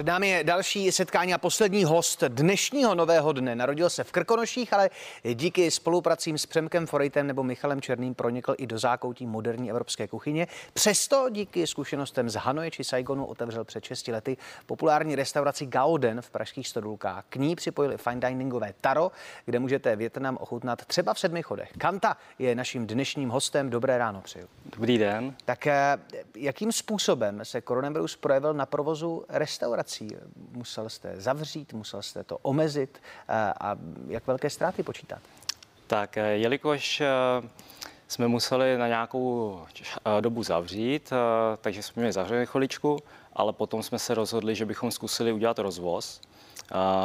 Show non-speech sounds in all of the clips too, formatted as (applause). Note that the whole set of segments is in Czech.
Před námi je další setkání a poslední host dnešního nového dne. Narodil se v Krkonoších, ale díky spolupracím s Přemkem Forejtem nebo Michalem Černým pronikl i do zákoutí moderní evropské kuchyně. Přesto díky zkušenostem z Hanoje či Saigonu otevřel před 6 lety populární restauraci Gaoden v pražských Stodulkách. K ní připojili fine diningové Taro, kde můžete Větnam ochutnat třeba v sedmi chodech. Kanta je naším dnešním hostem. Dobré ráno přeju. Dobrý den. Tak eh, jakým způsobem se koronavirus projevil na provozu restaurací? Musel jste zavřít, musel jste to omezit eh, a jak velké ztráty počítáte? Tak, eh, jelikož jsme museli na nějakou dobu zavřít, takže jsme měli zavřeli chviličku, ale potom jsme se rozhodli, že bychom zkusili udělat rozvoz.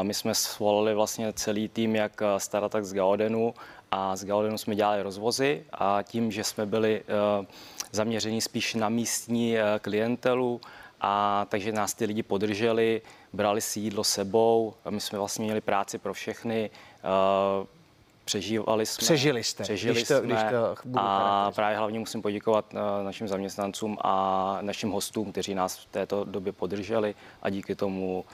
My jsme svolali vlastně celý tým, jak starat tak z Gaudenu a z Gaudenu jsme dělali rozvozy a tím, že jsme byli zaměření spíš na místní klientelu, a takže nás ty lidi podrželi, brali si jídlo sebou, my jsme vlastně měli práci pro všechny, uh, přežívali jsme. Přežili jste, přežili když to, jsme když to budu a právě hlavně musím poděkovat uh, našim zaměstnancům a našim hostům, kteří nás v této době podrželi a díky tomu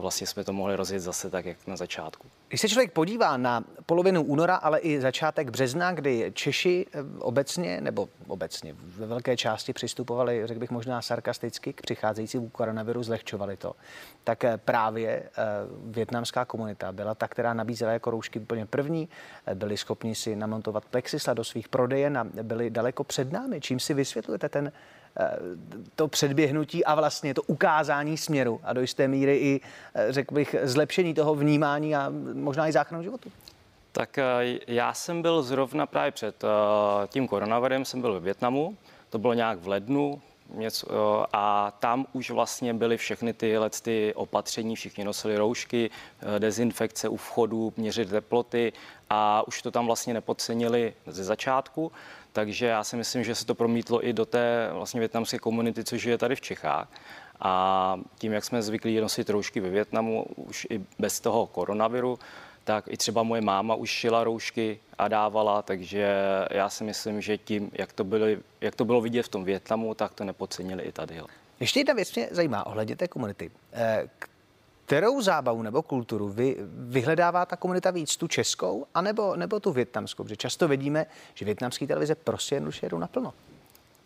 vlastně jsme to mohli rozjet zase tak, jak na začátku. Když se člověk podívá na polovinu února, ale i začátek března, kdy Češi eh, obecně, nebo obecně ve velké části přistupovali, řekl bych možná sarkasticky, k přicházejícímu koronaviru, zlehčovali to, tak eh, právě eh, větnamská komunita byla ta, která nabízela jako roušky úplně první, byli schopni si namontovat plexisla do svých prodejen a byli daleko před námi. Čím si vysvětlujete ten to předběhnutí a vlastně to ukázání směru. A do jisté míry i, eh, řekl bych, zlepšení toho vnímání a možná i záchranu životu. Tak eh, já jsem byl zrovna právě před tím koronavirem, jsem byl ve Větnamu, to bylo nějak v lednu, něco, a tam už vlastně byly všechny tyhle ty opatření, všichni nosili roušky, dezinfekce u vchodu, měřit teploty a už to tam vlastně nepodcenili ze začátku. Takže já si myslím, že se to promítlo i do té vlastně větnamské komunity, což je tady v Čechách. A tím, jak jsme zvyklí nosit roušky ve Větnamu, už i bez toho koronaviru, tak i třeba moje máma už šila roušky a dávala, takže já si myslím, že tím, jak to, byly, jak to bylo vidět v tom Větnamu, tak to nepodcenili i tady. Ještě jedna věc mě zajímá ohledně té komunity. Eh, kterou zábavu nebo kulturu vy, vyhledává ta komunita víc, tu českou anebo, nebo tu větnamskou? Protože často vidíme, že větnamské televize prostě jednoduše jedou naplno.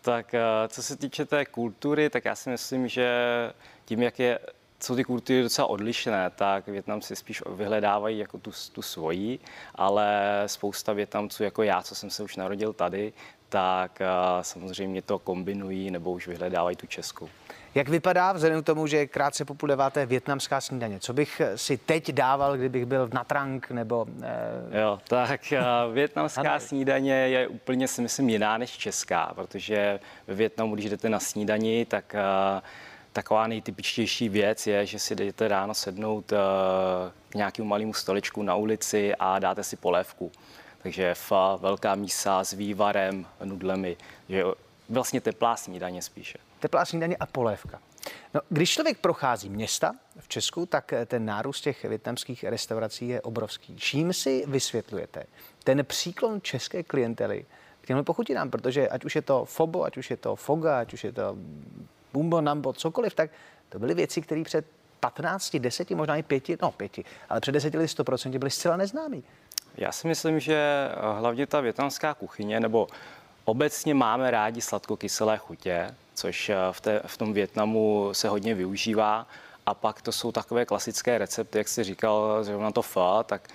Tak eh, co se týče té kultury, tak já si myslím, že tím, jak je, jsou ty kultury docela odlišné, tak Větnamci spíš vyhledávají jako tu, tu svoji, ale spousta Větnamců jako já, co jsem se už narodil tady, tak eh, samozřejmě to kombinují nebo už vyhledávají tu českou. Jak vypadá vzhledem k tomu, že krátce po půl deváté větnamská snídaně? Co bych si teď dával, kdybych byl v Natrang nebo... Eh... Jo, tak uh, větnamská snídaně je úplně si myslím jiná než česká, protože ve Větnamu, když jdete na snídani, tak taková nejtypičtější věc je, že si jdete ráno sednout uh, k nějakému malému stoličku na ulici a dáte si polévku. Takže fa, velká mísa s vývarem, nudlemi, že vlastně teplá snídaně spíše teplá snídaně a polévka. No, když člověk prochází města v Česku, tak eh, ten nárůst těch větnamských restaurací je obrovský. Čím si vysvětlujete ten příklon české klientely k těmhle pochutinám? Protože ať už je to Fobo, ať už je to Foga, ať už je to Bumbo, Nambo, cokoliv, tak to byly věci, které před 15, 10, možná i 5, no 5, ale před 10 lety 100% byly zcela neznámý. Já si myslím, že eh, hlavně ta větnamská kuchyně, nebo obecně máme rádi sladkokyselé chutě, což eh, v, té, v tom Větnamu se hodně využívá. A pak to jsou takové klasické recepty, jak jsi říkal, zrovna to fa, tak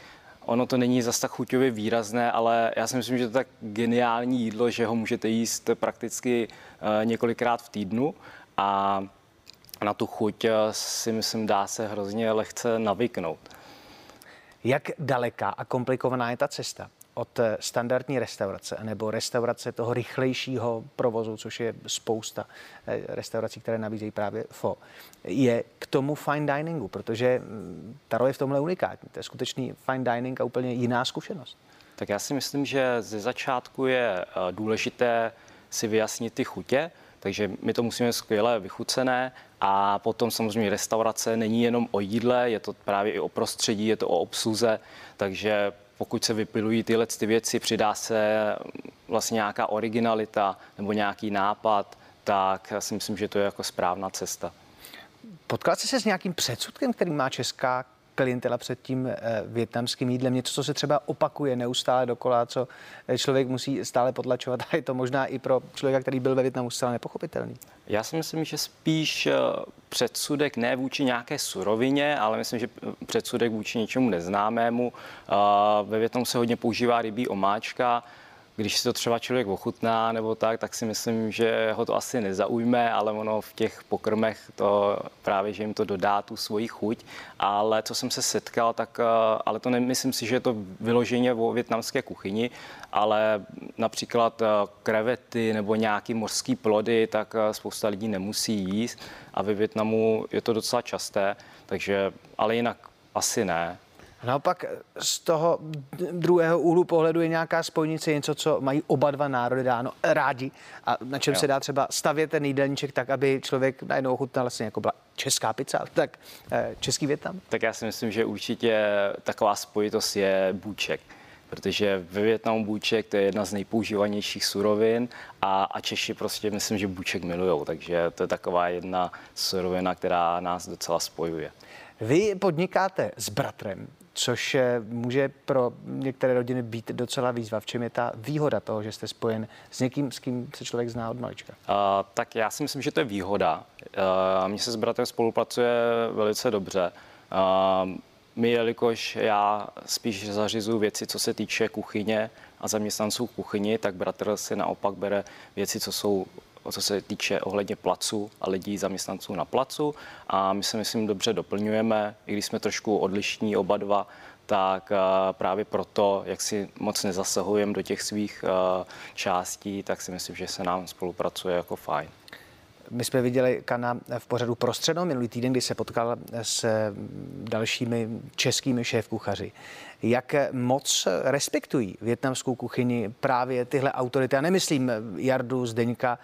ono to není zas tak chuťově výrazné, ale já si myslím, že to je tak geniální jídlo, že ho můžete jíst prakticky eh, několikrát v týdnu a na tu chuť eh, si myslím dá se hrozně lehce navyknout. Jak daleká a komplikovaná je ta cesta? od eh, standardní restaurace nebo restaurace toho rychlejšího provozu, což je spousta eh, restaurací, které nabízejí právě FO, je k tomu fine diningu, protože mm, Taro je v tomhle unikátní. To je skutečný fine dining a úplně jiná zkušenost. Tak já si myslím, že ze začátku je důležité si vyjasnit ty chutě, takže my to musíme skvěle vychucené a potom samozřejmě restaurace není jenom o jídle, je to právě i o prostředí, je to o obsluze, takže pokud se vypilují tyhle ty věci, přidá se vlastně nějaká originalita nebo nějaký nápad, tak já si myslím, že to je jako správná cesta. Potkal se s nějakým předsudkem, který má česká klientela před tím eh, větnamským jídlem, něco, co se třeba opakuje neustále dokola, co eh, člověk musí stále potlačovat (laughs) a je to možná i pro člověka, který byl ve Větnamu zcela nepochopitelný. Já si myslím, že spíš předsudek ne vůči nějaké surovině, ale myslím, že předsudek vůči něčemu neznámému. Ve Větnamu se hodně používá rybí omáčka, když si to třeba člověk ochutná nebo tak, tak si myslím, že ho to asi nezaujme, ale ono v těch pokrmech to právě, že jim to dodá tu svoji chuť. Ale co jsem se setkal, tak eh, ale to nemyslím si, že je to vyloženě o větnamské kuchyni, ale například eh, krevety nebo nějaký mořský plody, tak eh, spousta lidí nemusí jíst a ve Větnamu je to docela časté, takže ale jinak asi ne. Naopak z toho druhého úhlu pohledu je nějaká spojnice, něco, co mají oba dva národy dáno rádi a na čem jo. se dá třeba stavět ten jídelníček tak, aby člověk najednou ochutnal vlastně jako byla česká pizza, tak eh, český Větnam? Tak já si myslím, že určitě taková spojitost je bůček protože ve Větnamu bůček to je jedna z nejpoužívanějších surovin a, a Češi prostě myslím, že bůček milujou, takže to je taková jedna surovina, která nás docela spojuje. Vy podnikáte s bratrem což může pro některé rodiny být docela výzva. V čem je ta výhoda toho, že jste spojen s někým, s kým se člověk zná od malička? Uh, tak já si myslím, že to je výhoda. Uh, mně se s bratrem spolupracuje velice dobře. Uh, my, jelikož já spíš zařizuju věci, co se týče kuchyně a zaměstnanců kuchyni, tak bratr si naopak bere věci, co jsou co se týče ohledně placu a lidí zaměstnanců na placu. A my se, myslím, dobře doplňujeme, i když jsme trošku odlišní oba dva, tak eh, právě proto, jak si moc nezasahujeme do těch svých eh, částí, tak si myslím, že se nám spolupracuje jako fajn. My jsme viděli Kana v pořadu Prostředno minulý týden, kdy se potkal s dalšími českými šéfkuchaři. Jak moc respektují větnamskou kuchyni právě tyhle autority? Já nemyslím Jardu, Zdeňka,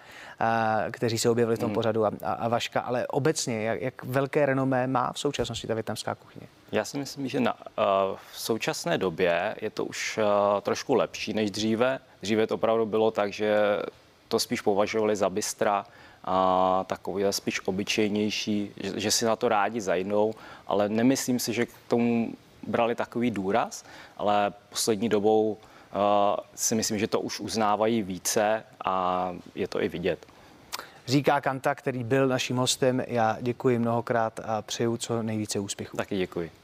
kteří se objevili v tom hmm. pořadu, a, a Vaška, ale obecně, jak, jak velké renomé má v současnosti ta větnamská kuchyně? Já si myslím, že na, v současné době je to už trošku lepší než dříve. Dříve to opravdu bylo tak, že to spíš považovali za bystra, a takový spíš obyčejnější, že, že si na to rádi zajdou, ale nemyslím si, že k tomu brali takový důraz, ale poslední dobou uh, si myslím, že to už uznávají více a je to i vidět. Říká Kanta, který byl naším hostem. Já děkuji mnohokrát a přeju co nejvíce úspěchů. Taky děkuji.